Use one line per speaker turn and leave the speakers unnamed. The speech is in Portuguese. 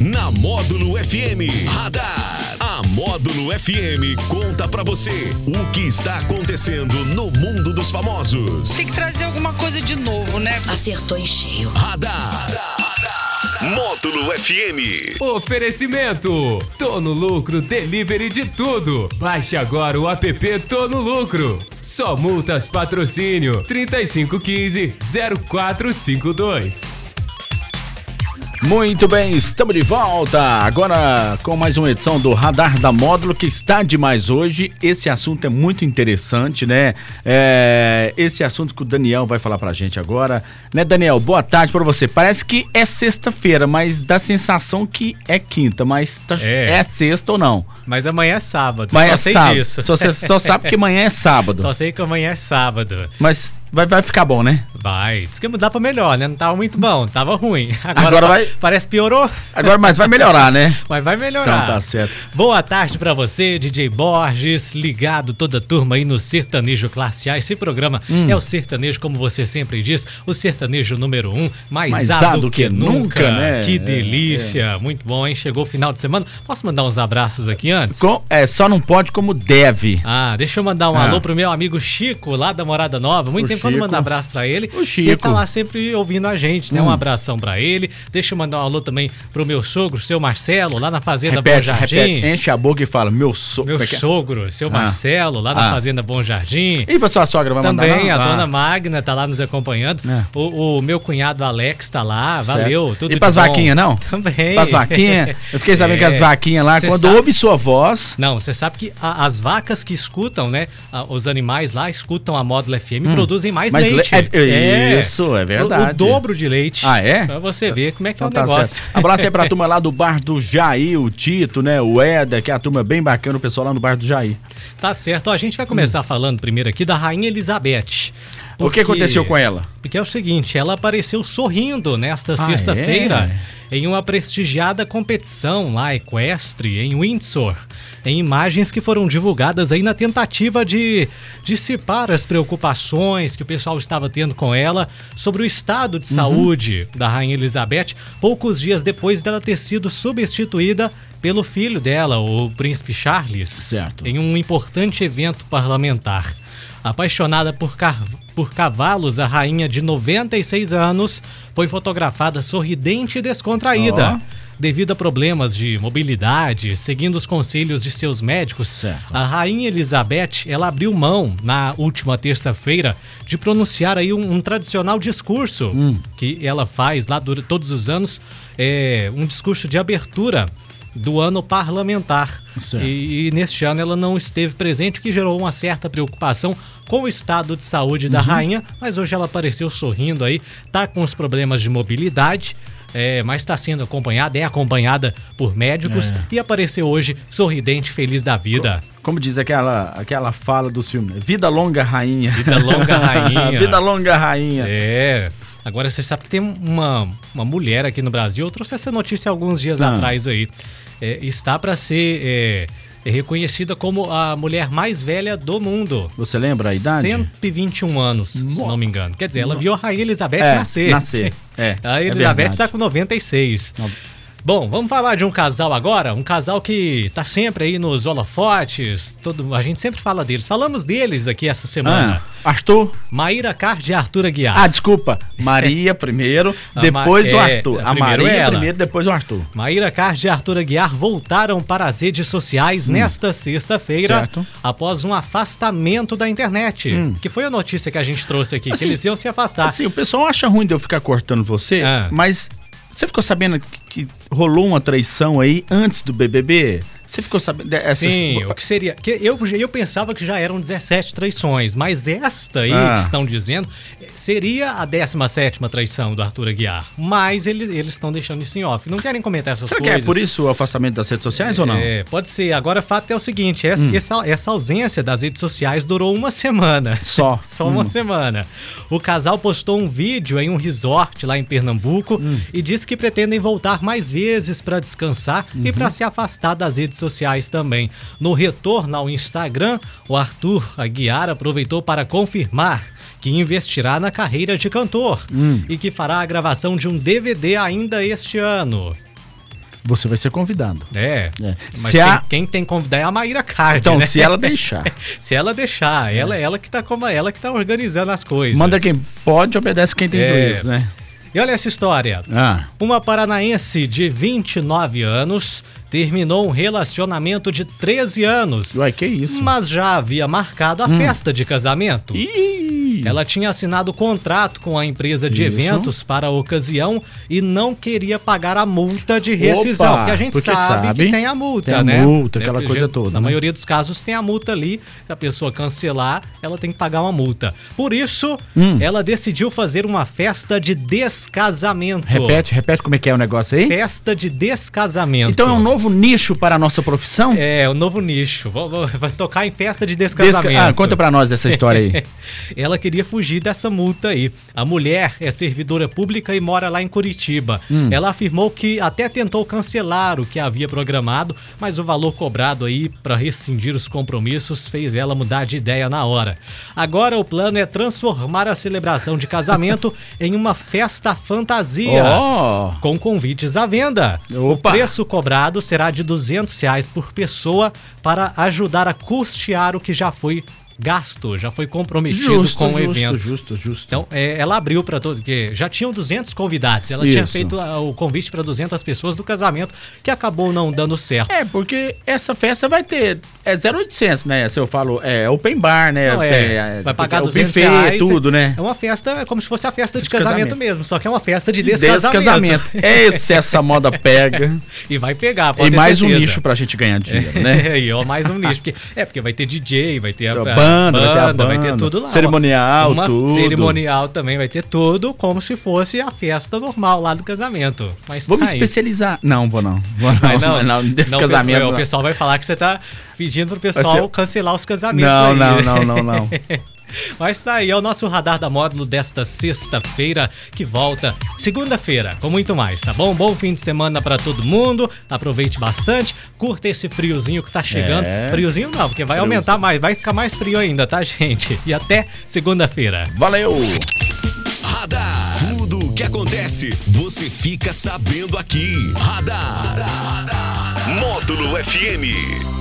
Na Módulo FM Radar. A Módulo FM conta pra você o que está acontecendo no mundo dos famosos.
Tem que trazer alguma coisa de novo, né?
Acertou em cheio.
Radar. Módulo FM.
Oferecimento: Tô no Lucro Delivery de tudo. Baixe agora o app Tô no Lucro. Só multas patrocínio 3515 0452.
Muito bem, estamos de volta agora com mais uma edição do Radar da Módulo que está demais hoje. Esse assunto é muito interessante, né? É, esse assunto que o Daniel vai falar pra gente agora, né, Daniel? Boa tarde pra você. Parece que é sexta-feira, mas dá a sensação que é quinta, mas tá-
É.
é. sexta ou não?
Mas amanhã é sábado.
Amanhã
só
é
sei
sábado.
disso.
Só, só sabe que amanhã é sábado.
Só sei que amanhã é sábado.
Mas vai, vai ficar bom, né?
Vai. Diz que mudar pra melhor, né? Não tava muito bom, tava ruim.
Agora
pa-
vai-
Parece que piorou,
Agora, mas vai melhorar, né?
mas vai melhorar.
Então tá certo.
Boa tarde pra você, DJ Borges, ligado toda a turma aí no Sertanejo Classe A. Esse programa
Hum.
é o sertanejo, como você sempre diz, o sertanejo número um, mais,
Mais
A do que, nunca.
né?
Que
É,
delícia, muito bom, hein? Chegou o final de semana. Posso mandar uns abraços aqui antes?
Com- é, só não pode como deve.
Ah, deixa eu mandar um
Ah.
alô pro meu amigo Chico, lá da Morada Nova. Muito
O
tempo que eu não
Chico.
mando abraço pra ele.
O Chico.
Ele tá lá sempre ouvindo a gente, né?
Hum.
Um abração pra ele. Deixa eu mandar um alô também pro meu sogro, seu Marcelo, lá na Fazenda Bom
Repete,
Jardim.
repete, enche a boca e fala, meu so...
Meu
é é?
sogro, seu
Ah.
Marcelo, lá na
Ah.
Fazenda Bom Jardim.
E pra sua sogra vai mandar
Também a
Ah.
dona Magna tá lá nos acompanhando.
É.
O, o meu cunhado Alex tá lá,
Certo.
valeu. Tudo
E pras
bom.
vaquinhas, não?
Também.
Pras vaquinhas? Eu fiquei sabendo que as
É.
vaquinhas lá,
Cê
quando
sabe-
ouve sua voz...
Não, você sabe que a- as vacas que escutam, né? a- os animais lá escutam a Módulo FM produzem mais
Mas
leite.
le- é- isso, é
O-
verdade.
O, dobro de leite.
Ah, é?
Pra você ver como é que
Então
é o
tá
negócio.
certo. Abraço aí pra turma lá do bar do Jair, o Tito, né? O Éder, que é a turma bem bacana, o pessoal lá no bar do Jair.
Tá certo. Ó, a gente vai começar falando primeiro aqui da Rainha Elizabeth.
Hum. O que aconteceu com ela?
Porque é o seguinte, ela apareceu sorrindo nesta
Ah,
sexta-feira em uma prestigiada competição lá equestre em Windsor, em imagens que foram divulgadas aí na tentativa de dissipar as preocupações que o pessoal estava tendo com ela sobre o estado
Uhum.
de saúde da Rainha Elizabeth, poucos dias depois dela ter sido substituída pelo filho dela, o príncipe Charles,
Certo.
em um importante evento parlamentar. Apaixonada por, car- por cavalos, a rainha de 96 anos foi fotografada sorridente e descontraída.
Ó.
Devido a problemas de mobilidade, seguindo os conselhos de seus médicos,
Certo.
a rainha Elizabeth ela abriu mão na última terça-feira de pronunciar aí um, um tradicional discurso
Hum.
que ela faz lá dura, todos os anos, é, um discurso de abertura do ano parlamentar. E, e neste ano ela não esteve presente, o que gerou uma certa preocupação com o estado de saúde
Uhum.
da rainha, mas hoje ela apareceu sorrindo aí, tá com os problemas de mobilidade. é, mas está sendo acompanhada, é acompanhada por médicos
É.
e apareceu hoje sorridente, feliz da vida.
Como diz aquela, aquela fala dos filmes, né? Vida longa rainha.
Vida longa, rainha.
Vida longa rainha.
É. Agora você sabe que tem uma, uma mulher aqui no Brasil, eu trouxe essa notícia alguns dias
Ah.
atrás aí. É, está para ser é, reconhecida como a mulher mais velha do mundo.
Você lembra a idade?
121 anos, se não me engano. Quer dizer, ela viu a Rainha Elizabeth
É,
nascer.
nascer. É,
A
é
Elizabeth está com 96.
Não.
Bom, vamos falar de um casal agora, um casal que tá sempre aí nos holofotes, todo, a gente sempre fala deles. Falamos deles aqui essa semana.
Ah, Arthur?
Maíra Card e Arthur Aguiar.
Ah, desculpa. Maria primeiro,
A
depois
Ma-
o
é,
Arthur. A
primeiro
Maria
ela.
primeiro, depois o Arthur.
Maíra Card e Arthur Aguiar voltaram para as redes sociais nesta sexta-feira
Hum. Certo. Hum.
após um afastamento da internet. Que foi a notícia que a gente trouxe aqui, que
Assim,
eles iam se afastar.
Assim, o pessoal acha ruim de eu ficar cortando você,
Ah.
mas você ficou sabendo que, que rolou uma traição aí antes do BBB? Você ficou sabendo dessas...
Sim, o que seria? Que eu, eu pensava que já eram 17 traições, mas esta aí
Ah.
que estão dizendo seria a 17 traição do Arthur Aguiar. Mas eles, eles estão deixando isso em off. Não querem comentar essas
Será que
coisas.
é por isso o afastamento das redes sociais ou não? Hum.
É, pode ser. Agora, o fato é o seguinte: essa, essa, essa ausência das redes sociais durou uma semana.
Só.
Só uma semana. O casal postou um vídeo em um resort lá em Pernambuco
Hum.
e disse que pretendem voltar mais vezes para descansar e
Uhum.
para se afastar das redes sociais também. No retorno ao Instagram, o Arthur Aguiar aproveitou para confirmar que investirá na carreira de cantor
Hum.
e que fará a gravação de um DVD ainda este ano.
Você vai ser convidado.
É.
É.
Mas
Se
quem,
a-
quem tem que convidar é a Maíra Card,
Então,
né?
se ela deixar.
Se ela deixar, ela é ela que tá como ela que tá organizando as coisas.
Manda quem pode, obedece quem tem
É.
juízo, né?
E olha essa história.
Ah,
Uma paranaense de 29 anos terminou um relacionamento de 13 anos,
uai, que isso?
mas já havia marcado a
Hum.
festa de casamento.
Ih,
Ela tinha assinado contrato com a empresa de
Isso.
eventos para a ocasião e não queria pagar a multa de rescisão.
Opa,
porque a gente
porque
sabe,
sabe,
que tem a multa,
tem a
né?
multa, aquela coisa toda,
Na
né?
maioria dos casos tem a multa ali. Se a pessoa cancelar, ela tem que pagar uma multa. Por isso,
Hum.
ela decidiu fazer uma festa de descasamento.
repete, repete como é que é o negócio aí.
Festa de descasamento.
Então é um novo nicho para a nossa profissão?
É, o novo nicho. Vai tocar em festa de
Desca-
descasamento.
Ah, conta pra nós dessa história aí.
Ela queria fugir dessa multa aí. A mulher é servidora pública e mora lá em Curitiba.
Hum.
Ela afirmou que até tentou cancelar o que havia programado, mas o valor cobrado aí para rescindir os compromissos fez ela mudar de ideia na hora. Agora o plano é transformar a celebração de casamento em uma festa fantasia.
Ó,
Com convites à venda.
Opa.
O preço cobrado será de 200 reais por pessoa para ajudar a custear o que já foi gasto, já foi comprometido
justo,
com o
justo,
evento.
justo, justo.
Então, é, ela abriu para todo, porque já tinham 200 convidados. Ela tinha
Isso.
feito ah, o convite para 200 pessoas do casamento, que acabou não dando certo.
É, porque essa festa vai ter. É 0800, né? Se eu falo, é open bar, né?
Não,
Tem,
é, vai pagar
o
200
buffet,
reais.
tudo, né?
É uma festa, é como se fosse a festa de,
De
casamento,
casamento.
mesmo, só que é uma festa de descasamento.
Descasamento. Esse, essa moda pega.
e vai pegar, pode
e mais um
certeza.
nicho pra gente ganhar dinheiro, né?
É, e ó, mais um nicho. Porque, é, porque vai ter DJ, vai ter a,
A
a
banda, vai ter a
vai ter
banda,
tudo lá.
cerimonial,
Uma
tudo.
cerimonial também, vai ter tudo como se fosse a festa normal lá do casamento. Mas
Vou me
tá aí.
especializar. Não, vou não. Vou não,
Vai não,
não, desse
não,
casamento.
O
não.
pessoal vai falar que você tá pedindo pro pessoal
ser-
cancelar os casamentos
Não,
aí.
não, não, não, não.
Mas tá aí, é o nosso radar da módulo desta sexta-feira que volta segunda-feira com muito mais, tá bom? Bom fim de semana pra todo mundo, aproveite bastante, curta esse friozinho que tá chegando.
É.
Friozinho não, porque vai
Friozinho.
aumentar mais, vai ficar mais frio ainda, tá, gente? E até segunda-feira.
Valeu!
Radar. Tudo o que acontece, você fica sabendo aqui. Radar. Módulo FM.